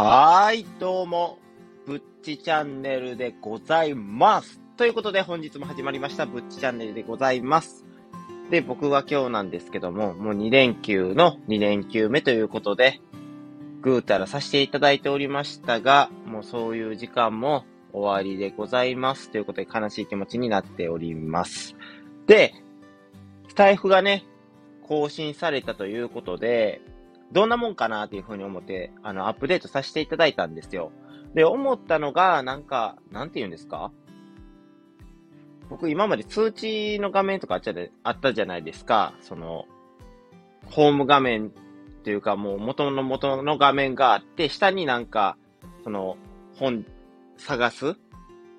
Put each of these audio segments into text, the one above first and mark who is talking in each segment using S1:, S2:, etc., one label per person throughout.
S1: はい、どうも、ぶっちチャンネルでございます。ということで、本日も始まりました、ぶっちチャンネルでございます。で、僕は今日なんですけども、もう2連休の2連休目ということで、ぐうたらさせていただいておりましたが、もうそういう時間も終わりでございます。ということで、悲しい気持ちになっております。で、スタイフがね、更新されたということで、どんなもんかなっていうふうに思って、あの、アップデートさせていただいたんですよ。で、思ったのが、なんか、なんて言うんですか？僕今まで通知の画面とかあっちゃあったじゃないですか。その、ホーム画面っていうかもう元の元の画面があって、下になんか、その、本、探す？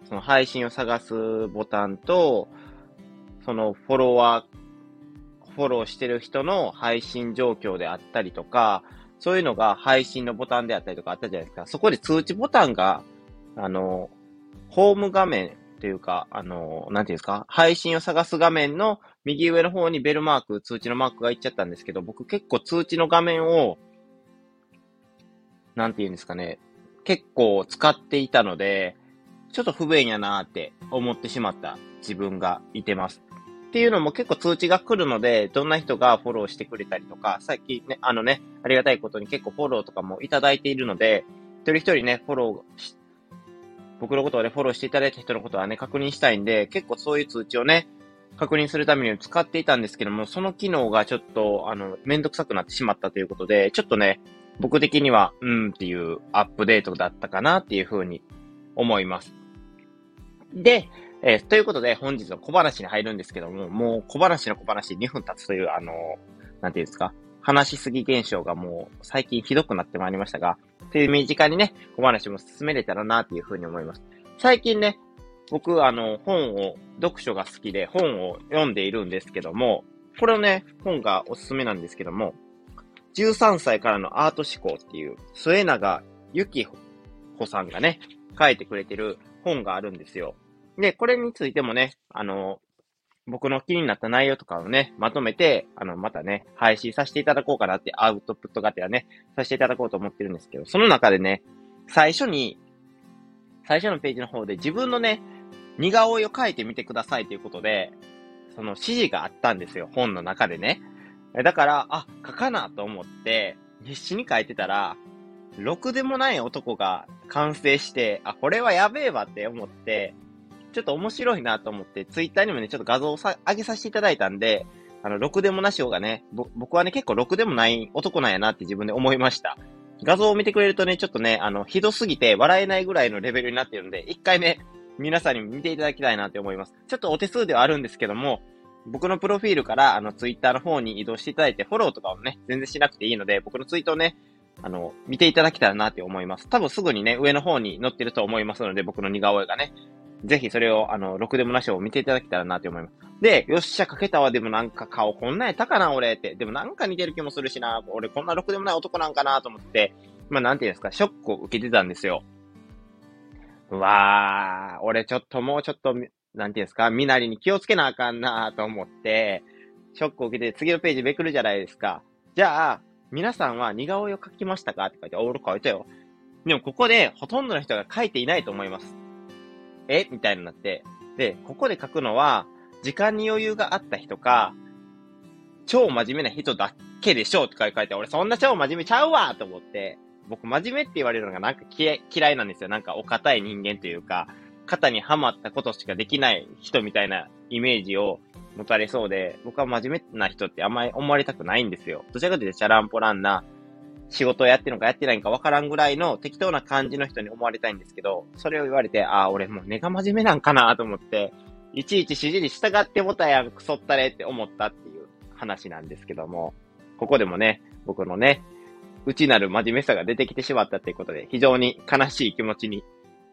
S1: その配信を探すボタンと、そのフォロワー、フォローしてる人の配信状況であったりとか、そういうのが配信のボタンであったりとかあったじゃないですか。そこで通知ボタンが、あの、ホーム画面というか、あの、なんていうんですか、配信を探す画面の右上の方にベルマーク、通知のマークがいっちゃったんですけど、僕結構通知の画面を、なんていうんですかね、結構使っていたので、ちょっと不便やなーって思ってしまった自分がいてます。っていうのも結構通知が来るので、どんな人がフォローしてくれたりとか、さっきね、あのね、ありがたいことに結構フォローとかもいただいているので、一人一人ね、フォローし、僕のことをね、フォローしていただいた人のことはね、確認したいんで、結構そういう通知をね、確認するために使っていたんですけども、その機能がちょっと、あの、めんどくさくなってしまったということで、ちょっとね、僕的には、うんっていうアップデートだったかなっていうふうに思います。で、えーということで、本日の小話に入るんですけども、もう小話の小話2分経つという、あの、なんていうんですか、話しすぎ現象がもう最近ひどくなってまいりましたが、手短にね、小話も進めれたらなっていうふうに思います。最近ね、僕、あの、本を、読書が好きで本を読んでいるんですけども、これをね、本がおすすめなんですけども、13歳からのアート思考っていう、末永ゆきほさんがね、書いてくれてる本があるんですよ。で、これについてもね、あの、僕の気になった内容とかをね、まとめて、あの、またね、配信させていただこうかなって、アウトプットがてはね、させていただこうと思ってるんですけど、その中でね、最初に、最初のページの方で自分のね、似顔絵を描いてみてくださいということで、その指示があったんですよ、本の中でね。だから、あ、書かなと思って、必死に書いてたら、ろくでもない男が完成して、あ、これはやべえわって思って、ちょっと面白いなと思って、ツイッターにもね、ちょっと画像をさ上げさせていただいたんで、あの、ろくでもなし方がね、僕はね、結構ろくでもない男なんやなって自分で思いました。画像を見てくれるとね、ちょっとね、あの、ひどすぎて笑えないぐらいのレベルになってるんで、一回ね、皆さんに見ていただきたいなって思います。ちょっとお手数ではあるんですけども、僕のプロフィールから、あの、ツイッターの方に移動していただいて、フォローとかをね、全然しなくていいので、僕のツイートをね、あの、見ていただけたらなって思います。多分すぐにね、上の方に載ってると思いますので、僕の似顔絵がね。ぜひそれを、あの、ろくでもなしを見ていただけたらなって思います。で、よっしゃ、かけたわ。でもなんか顔こんなやったかな、俺って。でもなんか似てる気もするしな。俺こんなろくでもない男なんかなと思って、まあなんていうんですか、ショックを受けてたんですよ。うわー、俺ちょっともうちょっと、なんていうんですか、身なりに気をつけなあかんなと思って、ショックを受けて次のページめくるじゃないですか。じゃあ、皆さんは似顔絵を描きましたか？って書いて、あ、俺描いたよ。でもここでほとんどの人が描いていないと思います。え？みたいになって。で、ここで書くのは、時間に余裕があった人か、超真面目な人だけでしょうって書いて、俺そんな超真面目ちゃうわと思って、僕真面目って言われるのがなんか嫌いなんですよ。なんかお堅い人間というか、肩にはまったことしかできない人みたいなイメージを持たれそうで、僕は真面目な人ってあんまり思われたくないんですよ。どちらかというとチャランポランな仕事をやってるのかやってないのかわからんぐらいの適当な感じの人に思われたいんですけど、それを言われて、ああ、俺もう根が真面目なんかなと思って、いちいち指示に従ってもたやん、クソったれって思ったっていう話なんですけども、ここでもね、僕のね、内なる真面目さが出てきてしまったということで、非常に悲しい気持ちに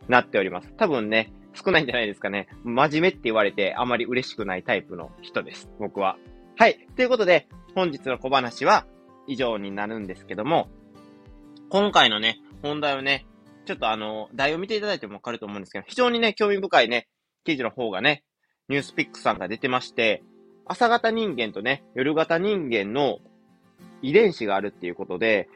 S1: なっております。多分ね、少ないんじゃないですかね。真面目って言われてあまり嬉しくないタイプの人です。僕は。はい。ということで、本日の小話は以上になるんですけども、今回のね、本題をね、ちょっとあの、題を見ていただいてもわかると思うんですけど、非常にね、興味深いね、記事の方がね、ニュースピックさんが出てまして、朝型人間とね、夜型人間の遺伝子があるっていうことで、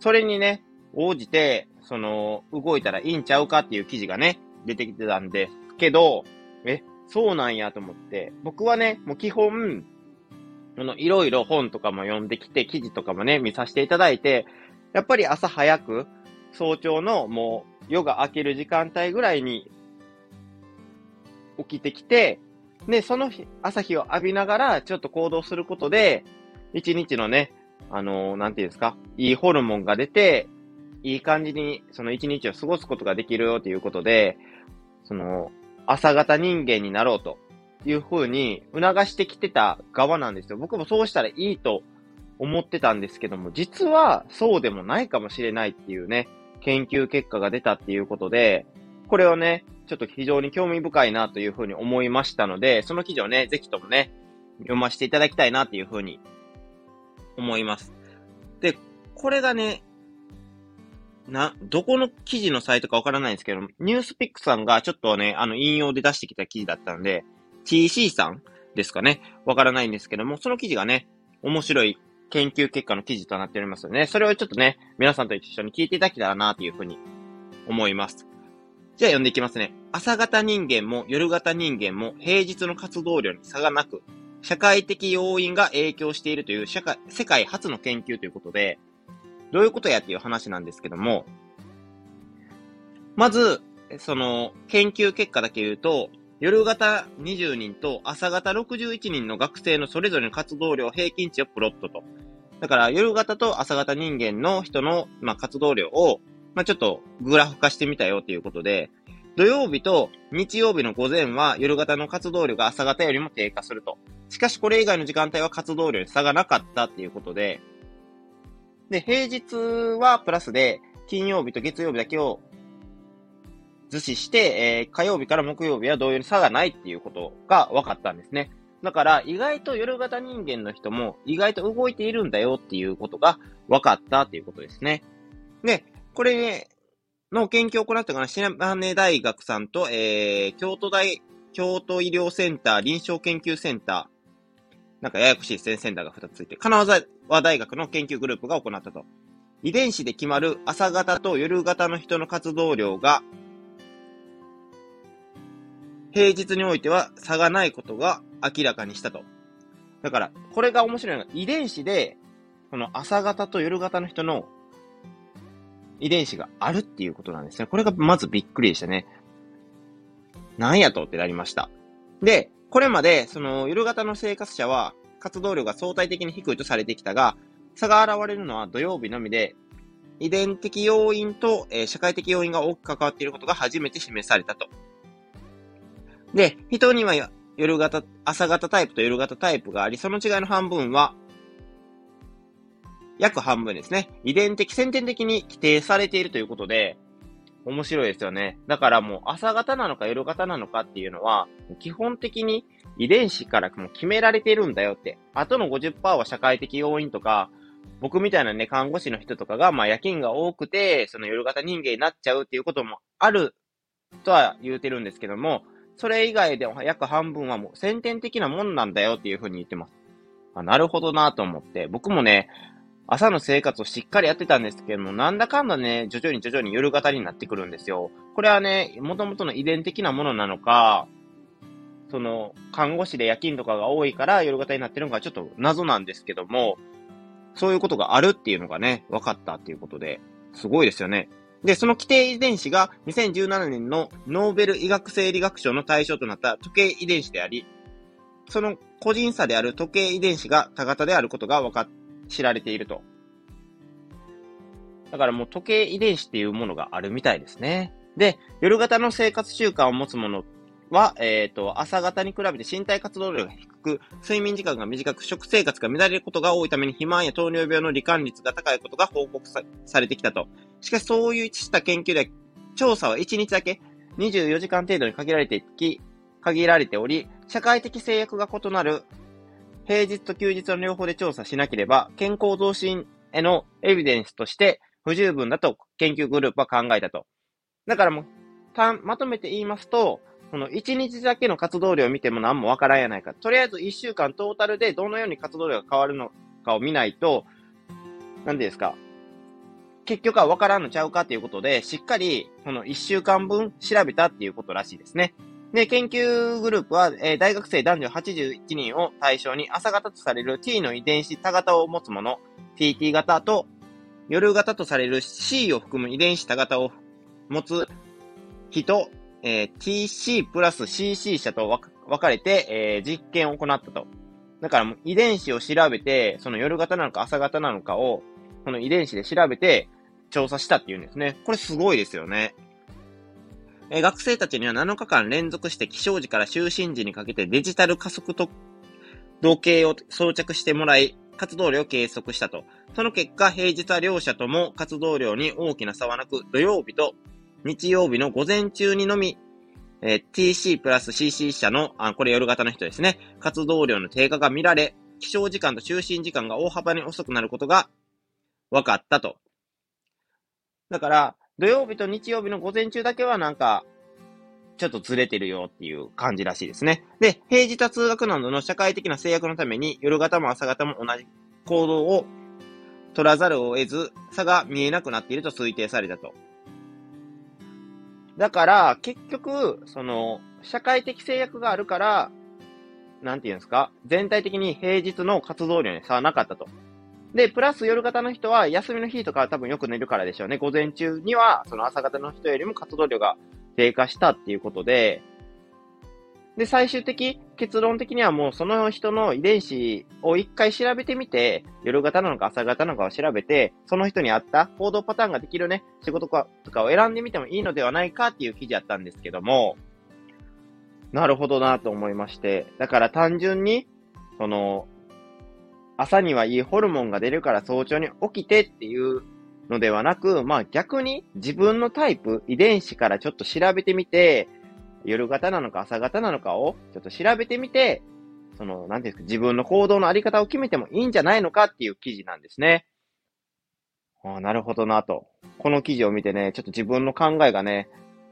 S1: それにね、応じて、その、動いたらいいんちゃうかっていう記事がね、出てきてたんですけど、え、そうなんやと思って、僕はね、もう基本、あの、いろいろ本とかも読んできて、記事とかもね、見させていただいて、やっぱり朝早く、早朝のもう夜が明ける時間帯ぐらいに起きてきて、で、その日、朝日を浴びながらちょっと行動することで、一日のね、あのー、なんていうんですか、いいホルモンが出て、いい感じにその一日を過ごすことができるよということで、その、朝型人間になろうと。いうふうに促してきてた側なんですよ。僕もそうしたらいいと思ってたんですけども、実はそうでもないかもしれないっていうね、研究結果が出たっていうことで、これをね、ちょっと非常に興味深いなというふうに思いましたので、その記事をね、ぜひともね、読ませていただきたいなっていうふうに思います。で、これがね、な、どこの記事のサイトかわからないんですけど、ニュースピックさんがちょっとね、あの、引用で出してきた記事だったので、TC さんですかね。わからないんですけども、その記事がね、面白い研究結果の記事となっておりますので、ね、それをちょっとね、皆さんと一緒に聞いていただけたらなというふうに思います。じゃあ読んでいきますね。朝型人間も夜型人間も平日の活動量に差がなく、社会的要因が影響しているという社会、世界初の研究ということで、どういうことやっていう話なんですけども、まず、その、研究結果だけ言うと、夜型20人と朝型61人の学生のそれぞれの活動量平均値をプロットと。だから夜型と朝型人間の人の、まあ、活動量を、まあ、ちょっとグラフ化してみたよということで、土曜日と日曜日の午前は夜型の活動量が朝型よりも低下すると。しかしこれ以外の時間帯は活動量に差がなかったっていうことで、で、平日はプラスで、金曜日と月曜日だけを図示して、えー、火曜日から木曜日は同様に差がないっていうことが分かったんですね。だから、意外と夜型人間の人も意外と動いているんだよっていうことが分かったっていうことですね。で、これの研究を行ったかな、島根大学さんと、えー、京都大、京都医療センター臨床研究センター、なんかややこしいセンターが2つついて、金沢大学の研究グループが行ったと。遺伝子で決まる朝型と夜型の人の活動量が平日においては差がないことが明らかにしたと。だから、これが面白いのが、遺伝子で、この朝型と夜型の人の遺伝子があるっていうことなんですね。これがまずびっくりでしたね。なんやとってなりました。で、これまで、その夜型の生活者は活動量が相対的に低いとされてきたが、差が現れるのは土曜日のみで、遺伝的要因と、えー、社会的要因が多く関わっていることが初めて示されたと。で、人には夜型、朝型タイプと夜型タイプがあり、その違いの半分は、約半分ですね。遺伝的、先天的に規定されているということで、面白いですよね。だからもう朝型なのか夜型なのかっていうのは、基本的に遺伝子からも決められているんだよって。あとの50%は社会的要因とか、僕みたいなね、看護師の人とかが、まあ夜勤が多くて、その夜型人間になっちゃうっていうこともあるとは言うてるんですけども、それ以外でも約半分はもう先天的なもんなんだよっていうふうに言ってます。あなるほどなと思って、僕もね、朝の生活をしっかりやってたんですけども、なんだかんだね、徐々に徐々に夜型になってくるんですよ。これはね、元々の遺伝的なものなのか、その、看護師で夜勤とかが多いから夜型になってるのかちょっと謎なんですけども、そういうことがあるっていうのがね、分かったっていうことで、すごいですよね。で、その規定遺伝子が2017年のノーベル医学生理学賞の対象となった時計遺伝子であり、その個人差である時計遺伝子が多型であることが分か、知られていると。だからもう時計遺伝子っていうものがあるみたいですね。で、夜型の生活習慣を持つものは、えっ、ー、と、朝型に比べて身体活動量が低く、睡眠時間が短く、食生活が乱れることが多いために、肥満や糖尿病の罹患率が高いことが報告されてきたと。しかし、そういうした研究で、調査は1日だけ24時間程度に限られてき、限られており、社会的制約が異なる平日と休日の両方で調査しなければ、健康増進へのエビデンスとして不十分だと研究グループは考えたと。だからもう、まとめて言いますと、この1日だけの活動量を見ても何もわからんやないか。とりあえず1週間トータルでどのように活動量が変わるのかを見ないと、何ですか。結局は分からんのちゃうかっていうことで、しっかり、この1週間分調べたっていうことらしいですね。で、研究グループは、えー、大学生男女81人を対象に朝型とされる T の遺伝子多型を持つもの、TT 型と夜型とされる C を含む遺伝子多型を持つ人、えー、TC プラス CC 者と分かれて、えー、実験を行ったと。だから遺伝子を調べて、その夜型なのか朝型なのかを、この遺伝子で調べて調査したっていうんですね。これすごいですよね。え学生たちには7日間連続して起床時から就寝時にかけてデジタル加速度時計を装着してもらい、活動量を計測したと。その結果、平日は両者とも活動量に大きな差はなく、土曜日と日曜日の午前中にのみ、えー、TC プラス CC 社の、あ、これ夜型の人ですね、活動量の低下が見られ、起床時間と就寝時間が大幅に遅くなることが分かったと。だから、土曜日と日曜日の午前中だけはなんか、ちょっとずれてるよっていう感じらしいですね。で、平日は通学などの社会的な制約のために、夜型も朝型も同じ行動を取らざるを得ず、差が見えなくなっていると推定されたと。だから、結局、その、社会的制約があるから、なんて言うんですか？全体的に平日の活動量に差はなかったと。で、プラス夜型の人は休みの日とかは多分よく寝るからでしょうね。午前中には、その朝型の人よりも活動量が低下したっていうことで、で、最終的、結論的にはもうその人の遺伝子を一回調べてみて、夜型なのか朝型なのかを調べて、その人に合った行動パターンができるね、仕事とかを選んでみてもいいのではないかっていう記事やったんですけども、なるほどなと思いまして、だから単純に、その、朝にはいいホルモンが出るから早朝に起きてっていうのではなく、まあ逆に自分のタイプ、遺伝子からちょっと調べてみて、夜型なのか朝型なのかをちょっと調べてみて、その、なんていうんですか、自分の行動のあり方を決めてもいいんじゃないのかっていう記事なんですね。ああ、なるほどなと。この記事を見てね、ちょっと自分の考えがね、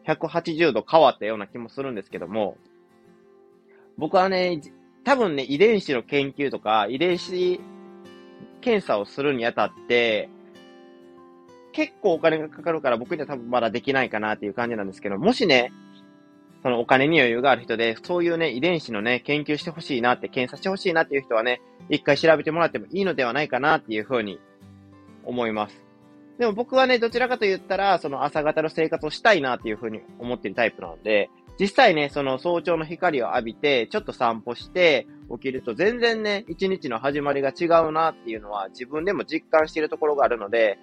S1: 180度変わったような気もするんですけども、僕はね、多分ね、遺伝子の研究とか、遺伝子検査をするにあたって、結構お金がかかるから僕には多分まだできないかなっていう感じなんですけど、もしね、そのお金に余裕がある人で、そういうね、遺伝子のね、研究してほしいなって、検査してほしいなっていう人はね、一回調べてもらってもいいのではないかなっていうふうに思います。でも僕はね、どちらかと言ったら、その朝方の生活をしたいなっていうふうに思ってるタイプなので、実際ね、その早朝の光を浴びて、ちょっと散歩して、起きると全然ね、一日の始まりが違うなっていうのは自分でも実感しているところがあるので、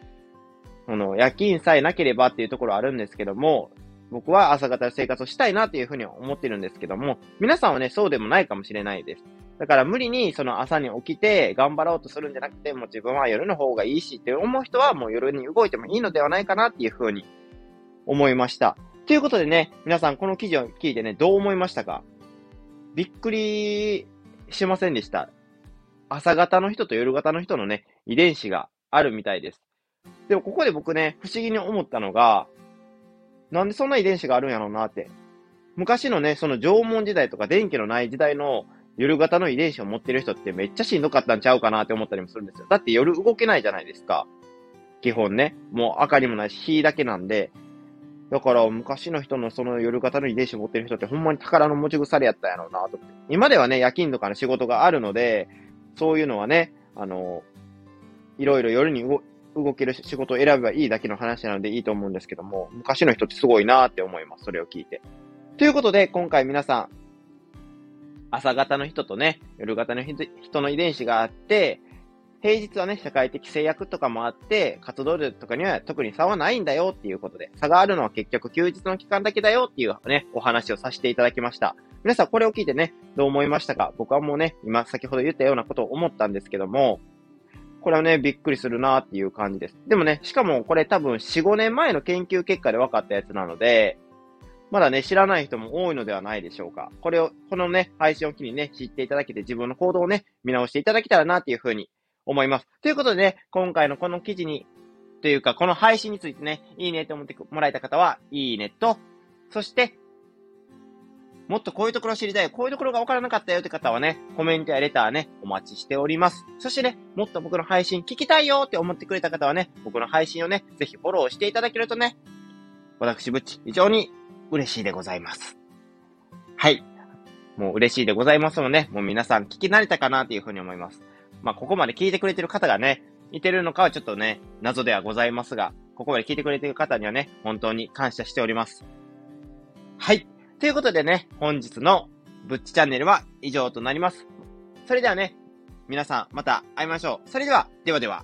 S1: この夜勤さえなければっていうところあるんですけども、僕は朝方の生活をしたいなっていうふうに思ってるんですけども、皆さんはね、そうでもないかもしれないです。だから無理にその朝に起きて頑張ろうとするんじゃなくて、もう自分は夜の方がいいしって思う人はもう夜に動いてもいいのではないかなっていうふうに思いました。ということでね、皆さんこの記事を聞いてね、どう思いましたか？びっくりしませんでした。朝型の人と夜型の人のね、遺伝子があるみたいです。でもここで僕ね、不思議に思ったのが、なんでそんな遺伝子があるんやろうなって。昔のね、その縄文時代とか電気のない時代の夜型の遺伝子を持ってる人ってめっちゃしんどかったんちゃうかなって思ったりもするんですよ。だって夜動けないじゃないですか。基本ね。もう明かりもないし、火だけなんで、だから昔の人のその夜型の遺伝子を持ってる人ってほんまに宝の持ち腐れやったんやろうなと思って。今ではね、夜勤とかの仕事があるので、そういうのはね、あの、いろいろ夜に動ける仕事を選べばいいだけの話なのでいいと思うんですけども、昔の人ってすごいなって思います。それを聞いて。ということで、今回皆さん、朝型の人とね、夜型の人の遺伝子があって、平日はね、社会的制約とかもあって、活動量とかには特に差はないんだよっていうことで、差があるのは結局休日の期間だけだよっていうね、お話をさせていただきました。皆さんこれを聞いてね、どう思いましたか？僕はもうね、今先ほど言ったようなことを思ったんですけども、これはね、びっくりするなっていう感じです。でもね、しかもこれ多分4、5年前の研究結果で分かったやつなので、まだね、知らない人も多いのではないでしょうか。これを、このね、配信を機にね、知っていただけて自分の行動をね、見直していただけたらなっていうふうに思います。ということでね、今回のこの記事に、というか、この配信についてね、いいねと思ってもらえた方は、いいねと、そして、もっとこういうところ知りたい、こういうところがわからなかったよって方はね、コメントやレターね、お待ちしております。そしてね、もっと僕の配信聞きたいよって思ってくれた方はね、僕の配信をね、ぜひフォローしていただけるとね、私ぶっち、非常に嬉しいでございます。はい。もう嬉しいでございますので、ね、もう皆さん聞き慣れたかなっていうふうに思います。まあ、ここまで聞いてくれてる方がね、いてるのかはちょっとね、謎ではございますが、ここまで聞いてくれてる方にはね、本当に感謝しております。はい。ということでね、本日のぶっちチャンネルは以上となります。それではね、皆さんまた会いましょう。それでは、ではでは。